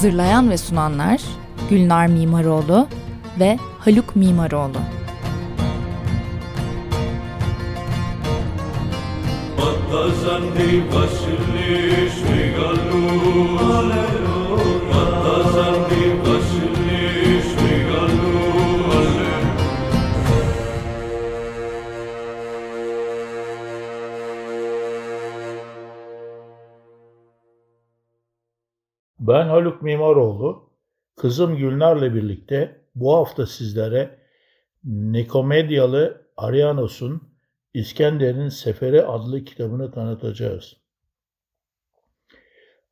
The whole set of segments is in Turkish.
Hazırlayan ve sunanlar Gülnar Mimaroğlu ve Haluk Mimaroğlu. Battazandi Vasili Ben Haluk Mimaroğlu. Kızım Gülnar'la birlikte bu hafta sizlere Nikomedyalı Arianos'un İskender'in Seferi adlı kitabını tanıtacağız.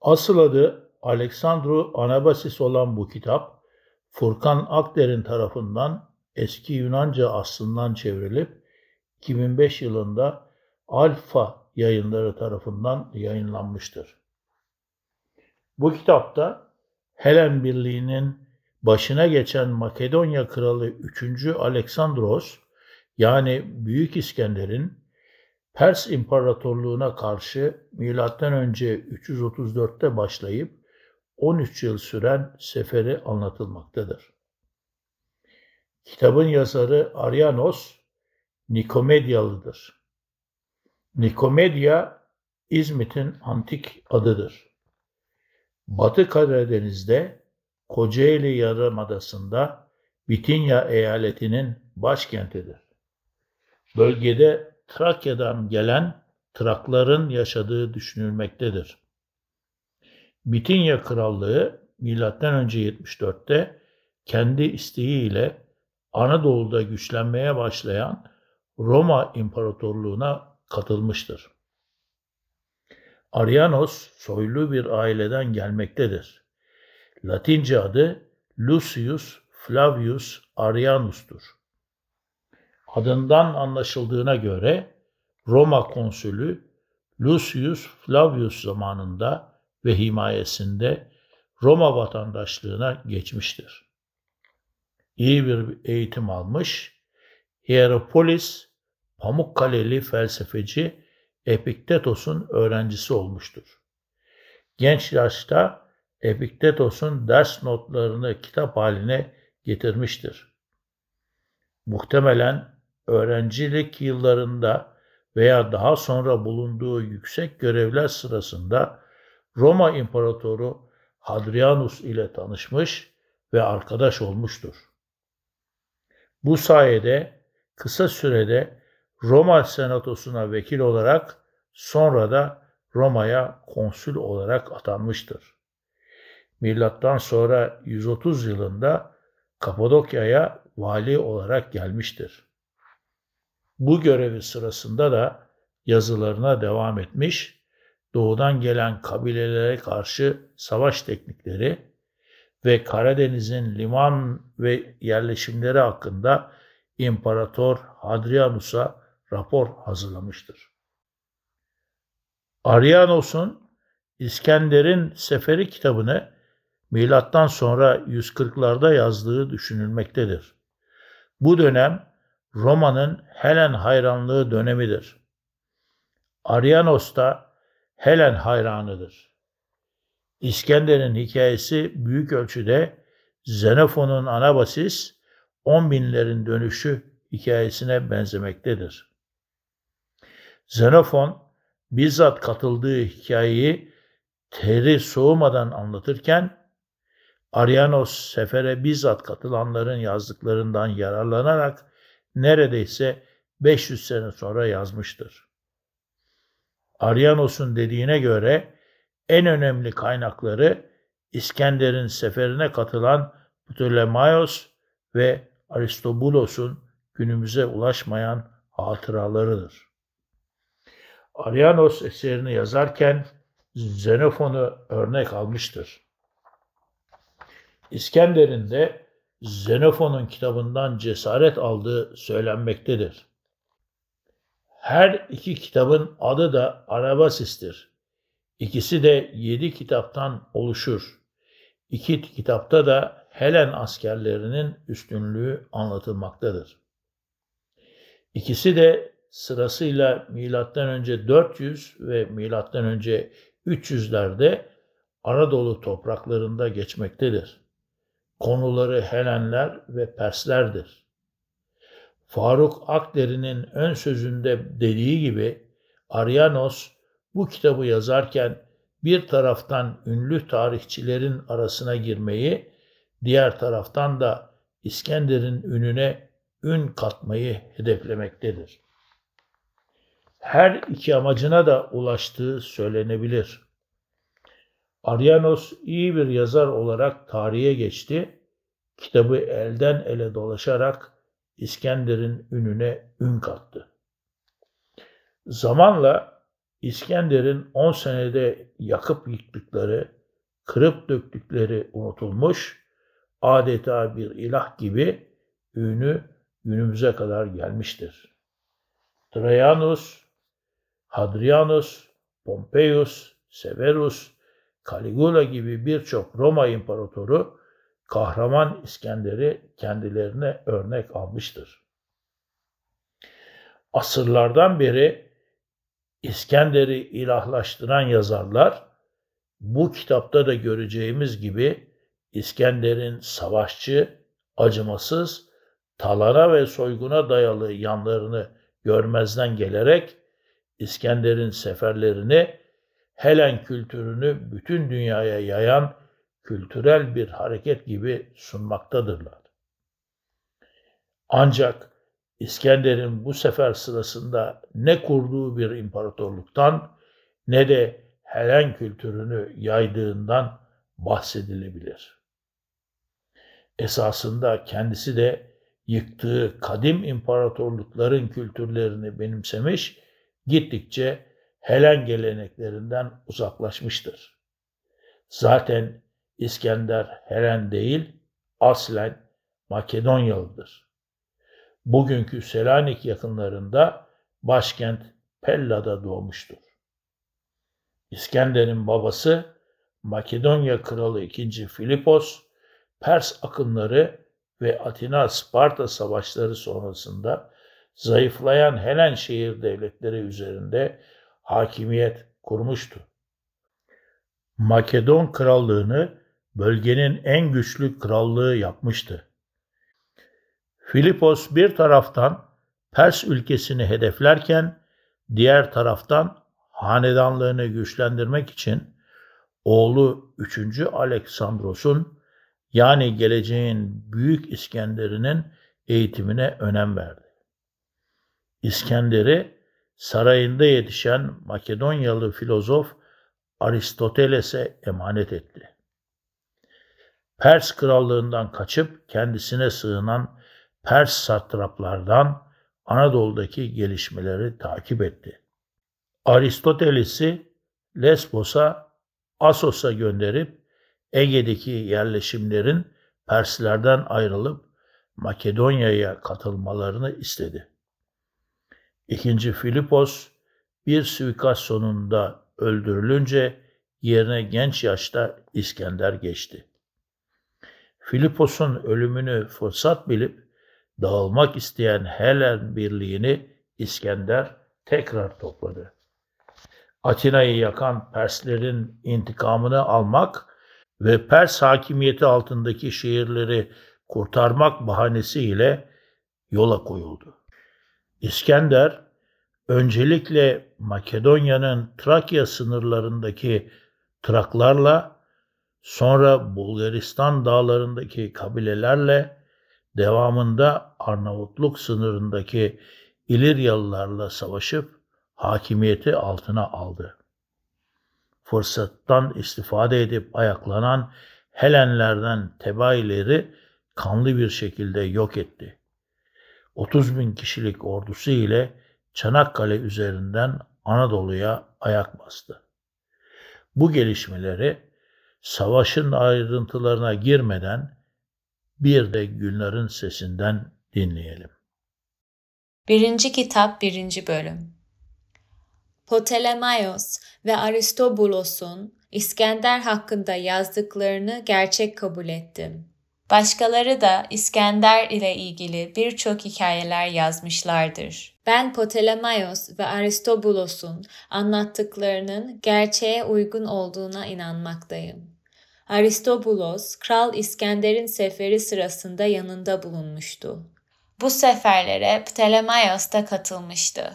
Asıl adı Alexandru Anabasis olan bu kitap, Furkan Akder'in tarafından eski Yunanca aslından çevrilip 2005 yılında Alfa yayınları tarafından yayınlanmıştır. Bu kitapta Helen Birliği'nin başına geçen Makedonya kralı 3. Aleksandros yani Büyük İskender'in Pers İmparatorluğu'na karşı M.Ö. 334'te başlayıp 13 yıl süren seferi anlatılmaktadır. Kitabın yazarı Arianos Nikomedyalıdır. Nikomedya İzmit'in antik adıdır. Batı Karadeniz'de Kocaeli Yarımadası'nda Bitinya eyaletinin başkentidir. Bölgede Trakya'dan gelen Trakların yaşadığı düşünülmektedir. Bitinya Krallığı M.Ö. 74'te kendi isteğiyle Anadolu'da güçlenmeye başlayan Roma İmparatorluğu'na katılmıştır. Arianos soylu bir aileden gelmektedir. Latince adı Lucius Flavius Arianus'tur. Adından anlaşıldığına göre Roma konsülü Lucius Flavius zamanında ve himayesinde Roma vatandaşlığına geçmiştir. İyi bir eğitim almış, Hieropolis, Pamukkale'li felsefeci Epiktetos'un öğrencisi olmuştur. Genç yaşta Epiktetos'un ders notlarını kitap haline getirmiştir. Muhtemelen öğrencilik yıllarında veya daha sonra bulunduğu yüksek görevler sırasında Roma İmparatoru Hadrianus ile tanışmış ve arkadaş olmuştur. Bu sayede kısa sürede Roma Senatosu'na vekil olarak sonra da Roma'ya konsül olarak atanmıştır. Milattan sonra 130 yılında Kapadokya'ya vali olarak gelmiştir. Bu görevi sırasında da yazılarına devam etmiş, doğudan gelen kabilelere karşı savaş teknikleri ve Karadeniz'in liman ve yerleşimleri hakkında İmparator Hadrianus'a rapor hazırlamıştır. Arianos'un İskender'in Seferi kitabını milattan sonra 140'larda yazdığı düşünülmektedir. Bu dönem Roma'nın Helen hayranlığı dönemidir. Arianos da Helen hayranıdır. İskender'in hikayesi büyük ölçüde Xenofon'un Anabasis, on binlerin dönüşü hikayesine benzemektedir. Xenofon bizzat katıldığı hikayeyi teri soğumadan anlatırken Arianos sefere bizzat katılanların yazdıklarından yararlanarak neredeyse 500 sene sonra yazmıştır. Arianos'un dediğine göre en önemli kaynakları İskender'in seferine katılan Ptolemaios ve Aristobulos'un günümüze ulaşmayan hatıralarıdır. Arianos eserini yazarken Xenofon'u örnek almıştır. İskender'in de Xenofon'un kitabından cesaret aldığı söylenmektedir. Her iki kitabın adı da Arabasis'tir. İkisi de yedi kitaptan oluşur. İki kitapta da Helen askerlerinin üstünlüğü anlatılmaktadır. İkisi de sırasıyla milattan önce 400 ve milattan önce 300'lerde Anadolu topraklarında geçmektedir. Konuları Helenler ve Perslerdir. Faruk Akderi'nin ön sözünde dediği gibi Arianos bu kitabı yazarken bir taraftan ünlü tarihçilerin arasına girmeyi, diğer taraftan da İskender'in ününe ün katmayı hedeflemektedir. Her iki amacına da ulaştığı söylenebilir. Arianos iyi bir yazar olarak tarihe geçti. Kitabı elden ele dolaşarak İskender'in ününe ün kattı. Zamanla İskender'in 10 senede yakıp yıktıkları, kırıp döktükleri unutulmuş, adeta bir ilah gibi ünü günümüze kadar gelmiştir. Trajanus, Hadrianus, Pompeius, Severus, Caligula gibi birçok Roma imparatoru kahraman İskender'i kendilerine örnek almıştır. Asırlardan beri İskender'i ilahlaştıran yazarlar bu kitapta da göreceğimiz gibi İskender'in savaşçı, acımasız, talana ve soyguna dayalı yanlarını görmezden gelerek İskender'in seferlerini Helen kültürünü bütün dünyaya yayan kültürel bir hareket gibi sunmaktadırlar. Ancak İskender'in bu sefer sırasında ne kurduğu bir imparatorluktan ne de Helen kültürünü yaydığından bahsedilebilir. Esasında kendisi de yıktığı kadim imparatorlukların kültürlerini benimsemiş, gittikçe Helen geleneklerinden uzaklaşmıştır. Zaten İskender Helen değil, aslen Makedonyalıdır. Bugünkü Selanik yakınlarında başkent Pella'da doğmuştur. İskender'in babası Makedonya kralı 2. Filipos, Pers akınları ve Atina-Sparta savaşları sonrasında zayıflayan Helen şehir devletleri üzerinde hakimiyet kurmuştu. Makedon krallığını bölgenin en güçlü krallığı yapmıştı. Filipos bir taraftan Pers ülkesini hedeflerken diğer taraftan hanedanlığını güçlendirmek için oğlu 3. Aleksandros'un yani geleceğin Büyük İskender'inin eğitimine önem verdi. İskender'i sarayında yetişen Makedonyalı filozof Aristoteles'e emanet etti. Pers krallığından kaçıp kendisine sığınan Pers satraplardan Anadolu'daki gelişmeleri takip etti. Aristoteles'i Lesbos'a, Asos'a gönderip Ege'deki yerleşimlerin Perslerden ayrılıp Makedonya'ya katılmalarını istedi. İkinci Filipos bir suikast sonunda öldürülünce yerine genç yaşta İskender geçti. Filipos'un ölümünü fırsat bilip dağılmak isteyen Helen birliğini İskender tekrar topladı. Atina'yı yakan Perslerin intikamını almak ve Pers hakimiyeti altındaki şehirleri kurtarmak bahanesiyle yola koyuldu. İskender öncelikle Makedonya'nın Trakya sınırlarındaki Traklarla sonra Bulgaristan dağlarındaki kabilelerle devamında Arnavutluk sınırındaki İliryalılarla savaşıp hakimiyeti altına aldı. Fırsattan istifade edip ayaklanan Helenlerden tebaileri kanlı bir şekilde yok etti. 30 bin kişilik ordusu ile Çanakkale üzerinden Anadolu'ya ayak bastı. Bu gelişmeleri savaşın ayrıntılarına girmeden bir de Gülnar'ın sesinden dinleyelim. Birinci kitap birinci bölüm Ptolemaios ve Aristobulos'un İskender hakkında yazdıklarını gerçek kabul ettim. Başkaları da İskender ile ilgili birçok hikayeler yazmışlardır. Ben Ptolemaios ve Aristobulos'un anlattıklarının gerçeğe uygun olduğuna inanmaktayım. Aristobulos, Kral İskender'in seferi sırasında yanında bulunmuştu. Bu seferlere Ptolemaios da katılmıştı.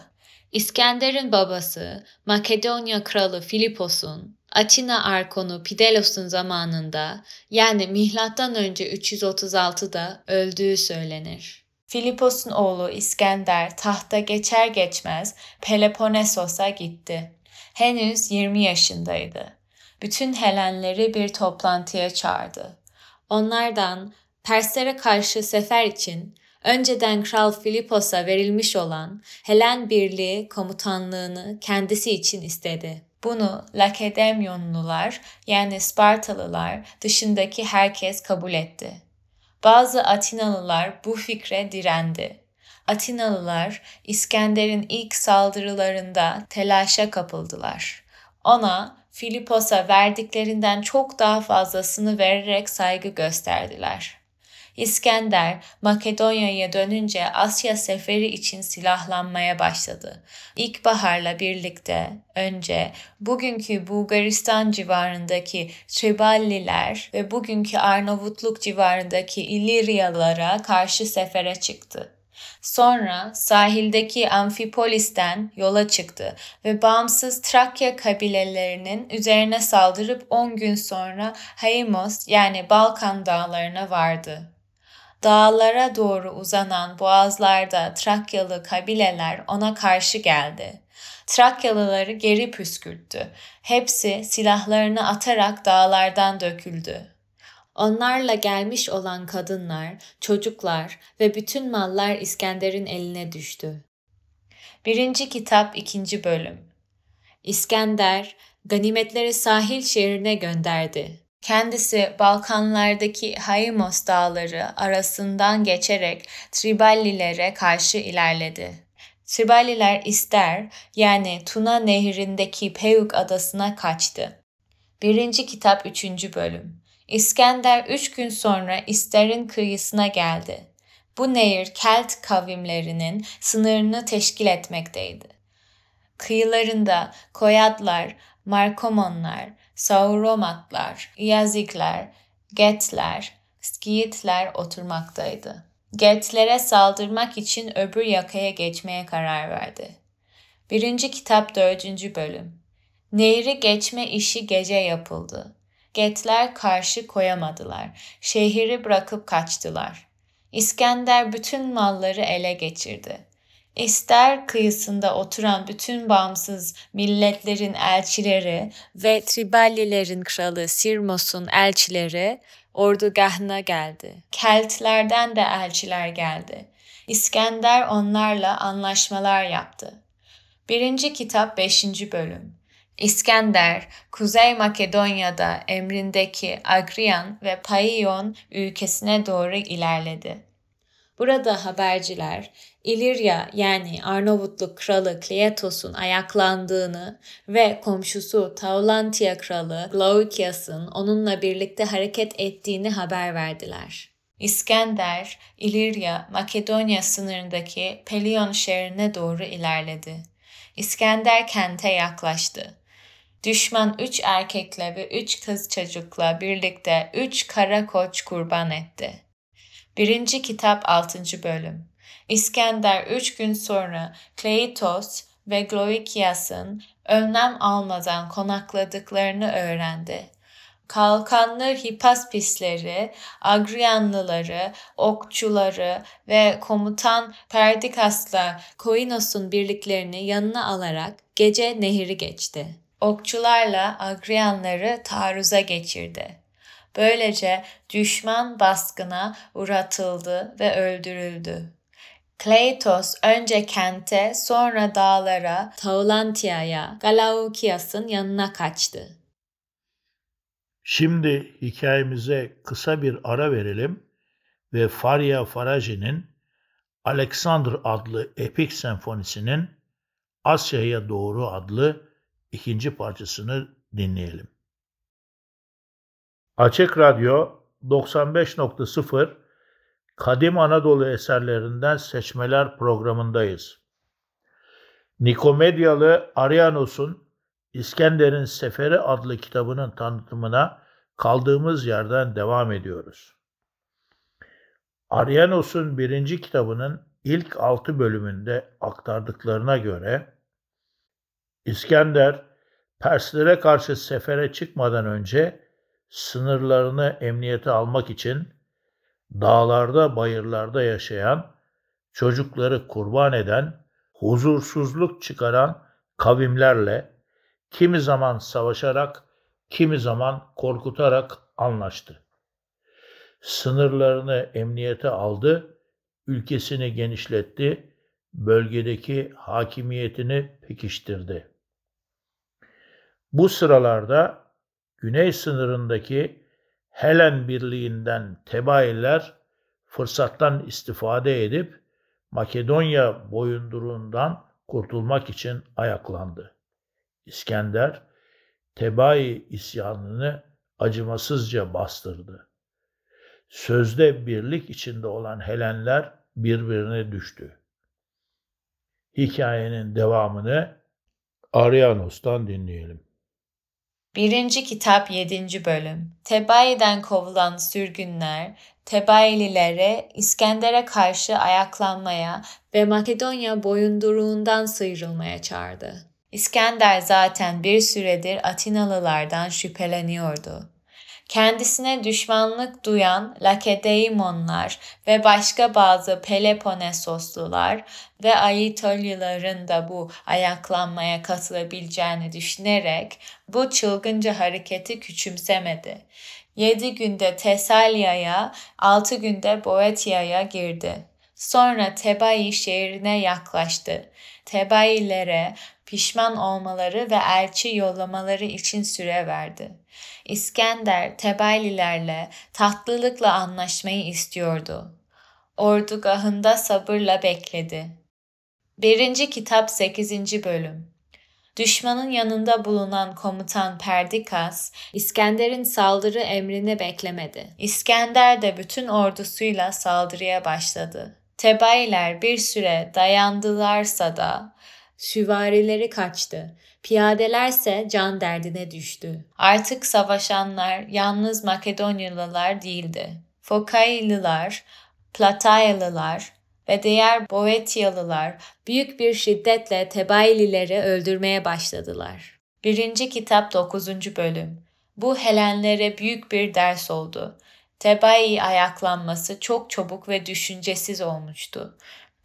İskender'in babası Makedonya kralı Filipos'un Atina arkonu Pidelos'un zamanında yani milattan önce 336'da öldüğü söylenir. Filipos'un oğlu İskender tahta geçer geçmez Peloponnesos'a gitti. Henüz 20 yaşındaydı. Bütün Helenleri bir toplantıya çağırdı. Onlardan Perslere karşı sefer için önceden Kral Filipos'a verilmiş olan Helen Birliği komutanlığını kendisi için istedi. Bunu Lakedemyonlular yani Spartalılar dışındaki herkes kabul etti. Bazı Atinalılar bu fikre direndi. Atinalılar İskender'in ilk saldırılarında telaşa kapıldılar. Ona Filipos'a verdiklerinden çok daha fazlasını vererek saygı gösterdiler. İskender Makedonya'ya dönünce Asya seferi için silahlanmaya başladı. İlkbaharla birlikte önce bugünkü Bulgaristan civarındaki Triballiler ve bugünkü Arnavutluk civarındaki İliryalılara karşı sefere çıktı. Sonra sahildeki Amfipolis'ten yola çıktı ve bağımsız Trakya kabilelerinin üzerine saldırıp 10 gün sonra Haimos yani Balkan dağlarına vardı. Dağlara doğru uzanan boğazlarda Trakyalı kabileler ona karşı geldi. Trakyalıları geri püskürttü. Hepsi silahlarını atarak dağlardan döküldü. Onlarla gelmiş olan kadınlar, çocuklar ve bütün mallar İskender'in eline düştü. Birinci kitap ikinci bölüm İskender ganimetleri sahil şehrine gönderdi. Kendisi Balkanlardaki Haimos dağları arasından geçerek Triballilere karşı ilerledi. Triballiler ister yani Tuna nehrindeki Peuk adasına kaçtı. Birinci kitap üçüncü bölüm İskender üç gün sonra İster'in kıyısına geldi. Bu nehir Kelt kavimlerinin sınırını teşkil etmekteydi. Kıyılarında Koyatlar, Markomonlar, Sauromatlar, Yazikler, Getler, Skiyitler oturmaktaydı. Getlere saldırmak için öbür yakaya geçmeye karar verdi. Birinci kitap dördüncü bölüm. Nehri geçme işi gece yapıldı. Getler karşı koyamadılar. Şehri bırakıp kaçtılar. İskender bütün malları ele geçirdi. İster kıyısında oturan bütün bağımsız milletlerin elçileri ve Triballilerin kralı Sirmos'un elçileri ordugahına geldi. Keltlerden de elçiler geldi. İskender onlarla anlaşmalar yaptı. Birinci kitap 5. bölüm İskender, Kuzey Makedonya'da emrindeki Agrian ve Paion ülkesine doğru ilerledi. Burada haberciler İlirya yani Arnavutluk kralı Kleatos'un ayaklandığını ve komşusu Taulantia kralı Glaukias'ın onunla birlikte hareket ettiğini haber verdiler. İskender, İlirya, Makedonya sınırındaki Pelion şehrine doğru ilerledi. İskender kente yaklaştı. Düşman üç erkekle ve üç kız çocukla birlikte üç kara koç kurban etti. Birinci kitap 6. bölüm İskender üç gün sonra Kleitos ve Gloikias'ın önlem almadan konakladıklarını öğrendi. Kalkanlı Hipaspisleri, Agrianlıları, okçuları ve komutan Perdikas'la Koinos'un birliklerini yanına alarak gece nehri geçti. Okçularla Agrianları taarruza geçirdi. Böylece düşman baskına uğratıldı ve öldürüldü. Kleitos önce kente sonra dağlara, Taulantia'ya, Galaukias'ın yanına kaçtı. Şimdi hikayemize kısa bir ara verelim ve Faria Faraji'nin Alexander adlı epik senfonisinin Asya'ya Doğru adlı ikinci parçasını dinleyelim. Açık Radyo 95.0 Kadim Anadolu eserlerinden seçmeler programındayız. Nikomedyalı Arianos'un İskender'in Seferi adlı kitabının tanıtımına kaldığımız yerden devam ediyoruz. Arianos'un birinci kitabının ilk altı bölümünde aktardıklarına göre İskender Perslere karşı sefere çıkmadan önce sınırlarını emniyete almak için dağlarda bayırlarda yaşayan, çocukları kurban eden, huzursuzluk çıkaran kavimlerle kimi zaman savaşarak, kimi zaman korkutarak anlaştı. Sınırlarını emniyete aldı, ülkesini genişletti, bölgedeki hakimiyetini pekiştirdi. Bu sıralarda güney sınırındaki Helen Birliği'nden Tebailer fırsattan istifade edip Makedonya boyunduruğundan kurtulmak için ayaklandı. İskender Tebai isyanını acımasızca bastırdı. Sözde birlik içinde olan Helenler birbirine düştü. Hikayenin devamını Arianos'tan dinleyelim. Birinci kitap 7. bölüm Tebai'den kovulan sürgünler, Tebaililere İskender'e karşı ayaklanmaya ve Makedonya boyunduruğundan sıyrılmaya çağırdı. İskender zaten bir süredir Atinalılardan şüpheleniyordu kendisine düşmanlık duyan Lakedeimonlar ve başka bazı Peloponnesoslular ve Aitolyaların da bu ayaklanmaya katılabileceğini düşünerek bu çılgınca hareketi küçümsemedi. Yedi günde Tesalya'ya, altı günde Boetia'ya girdi. Sonra Tebai şehrine yaklaştı. Tebailere pişman olmaları ve elçi yollamaları için süre verdi. İskender Tebaylilerle tatlılıkla anlaşmayı istiyordu. Ordugahında sabırla bekledi. Birinci Kitap 8. Bölüm Düşmanın yanında bulunan komutan Perdikas, İskender'in saldırı emrini beklemedi. İskender de bütün ordusuyla saldırıya başladı. Tebayler bir süre dayandılarsa da süvarileri kaçtı. Piyadelerse can derdine düştü. Artık savaşanlar yalnız Makedonyalılar değildi. Fokaylılar, Platayalılar ve diğer Boetyalılar büyük bir şiddetle Tebaylileri öldürmeye başladılar. 1. Kitap 9. Bölüm Bu Helenlere büyük bir ders oldu. Tebai ayaklanması çok çabuk ve düşüncesiz olmuştu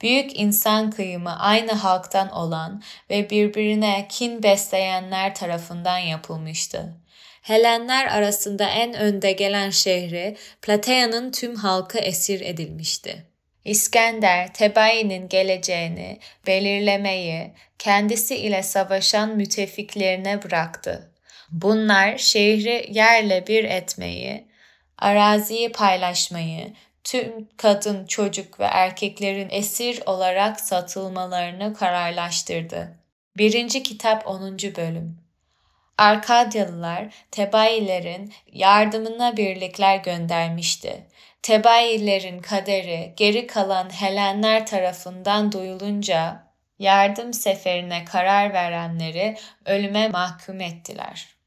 büyük insan kıyımı aynı halktan olan ve birbirine kin besleyenler tarafından yapılmıştı. Helenler arasında en önde gelen şehri Platea'nın tüm halkı esir edilmişti. İskender, Tebai'nin geleceğini belirlemeyi kendisi ile savaşan müttefiklerine bıraktı. Bunlar şehri yerle bir etmeyi, araziyi paylaşmayı tüm kadın, çocuk ve erkeklerin esir olarak satılmalarını kararlaştırdı. 1. Kitap 10. Bölüm Arkadyalılar Tebailerin yardımına birlikler göndermişti. Tebailerin kaderi geri kalan Helenler tarafından duyulunca yardım seferine karar verenleri ölüme mahkum ettiler.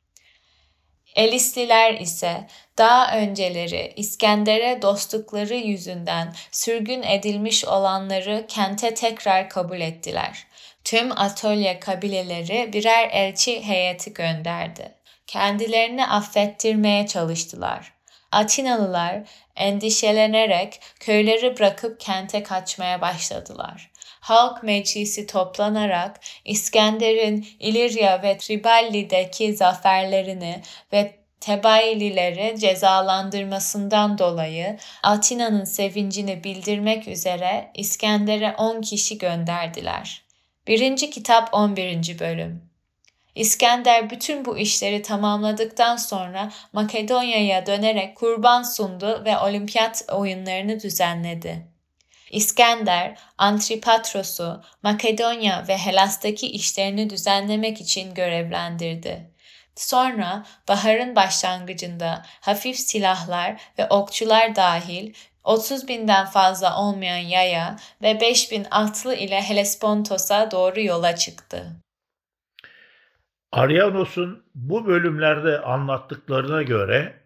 Elisliler ise daha önceleri İskender'e dostlukları yüzünden sürgün edilmiş olanları kente tekrar kabul ettiler. Tüm Atölye kabileleri birer elçi heyeti gönderdi. Kendilerini affettirmeye çalıştılar. Atinalılar endişelenerek köyleri bırakıp kente kaçmaya başladılar halk meclisi toplanarak İskender'in İlirya ve Triballi'deki zaferlerini ve Tebailileri cezalandırmasından dolayı Atina'nın sevincini bildirmek üzere İskender'e 10 kişi gönderdiler. 1. Kitap 11. Bölüm İskender bütün bu işleri tamamladıktan sonra Makedonya'ya dönerek kurban sundu ve olimpiyat oyunlarını düzenledi. İskender, Antipatros'u Makedonya ve Helas'taki işlerini düzenlemek için görevlendirdi. Sonra baharın başlangıcında hafif silahlar ve okçular dahil 30 binden fazla olmayan yaya ve 5 bin atlı ile Helespontos'a doğru yola çıktı. Arianos'un bu bölümlerde anlattıklarına göre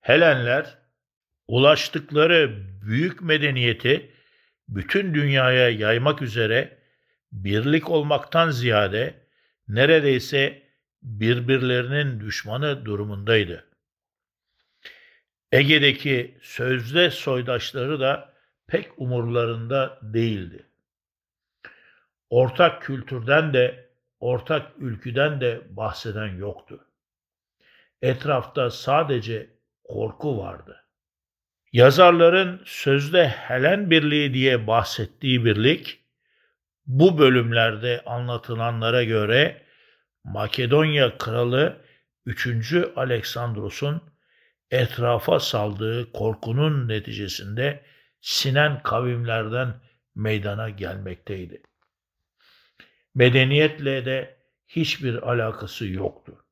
Helenler ulaştıkları büyük medeniyeti bütün dünyaya yaymak üzere birlik olmaktan ziyade neredeyse birbirlerinin düşmanı durumundaydı. Ege'deki sözde soydaşları da pek umurlarında değildi. Ortak kültürden de ortak ülküden de bahseden yoktu. Etrafta sadece korku vardı. Yazarların sözde Helen Birliği diye bahsettiği birlik, bu bölümlerde anlatılanlara göre Makedonya kralı 3. Aleksandros'un etrafa saldığı korkunun neticesinde sinen kavimlerden meydana gelmekteydi. Medeniyetle de hiçbir alakası yoktu.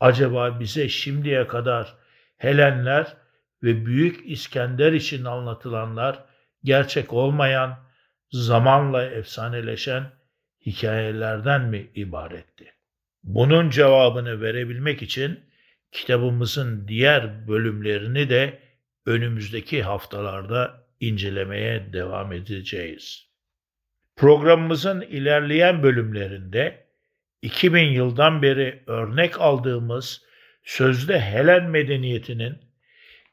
Acaba bize şimdiye kadar Helenler ve Büyük İskender için anlatılanlar gerçek olmayan, zamanla efsaneleşen hikayelerden mi ibaretti? Bunun cevabını verebilmek için kitabımızın diğer bölümlerini de önümüzdeki haftalarda incelemeye devam edeceğiz. Programımızın ilerleyen bölümlerinde 2000 yıldan beri örnek aldığımız sözde Helen medeniyetinin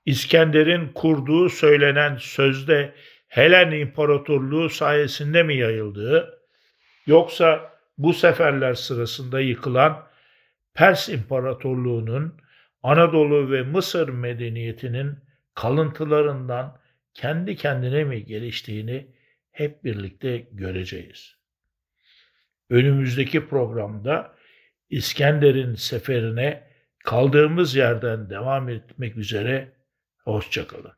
İskender'in kurduğu söylenen sözde Helen İmparatorluğu sayesinde mi yayıldığı yoksa bu seferler sırasında yıkılan Pers İmparatorluğu'nun Anadolu ve Mısır medeniyetinin kalıntılarından kendi kendine mi geliştiğini hep birlikte göreceğiz. Önümüzdeki programda İskender'in seferine kaldığımız yerden devam etmek üzere hoşçakalın.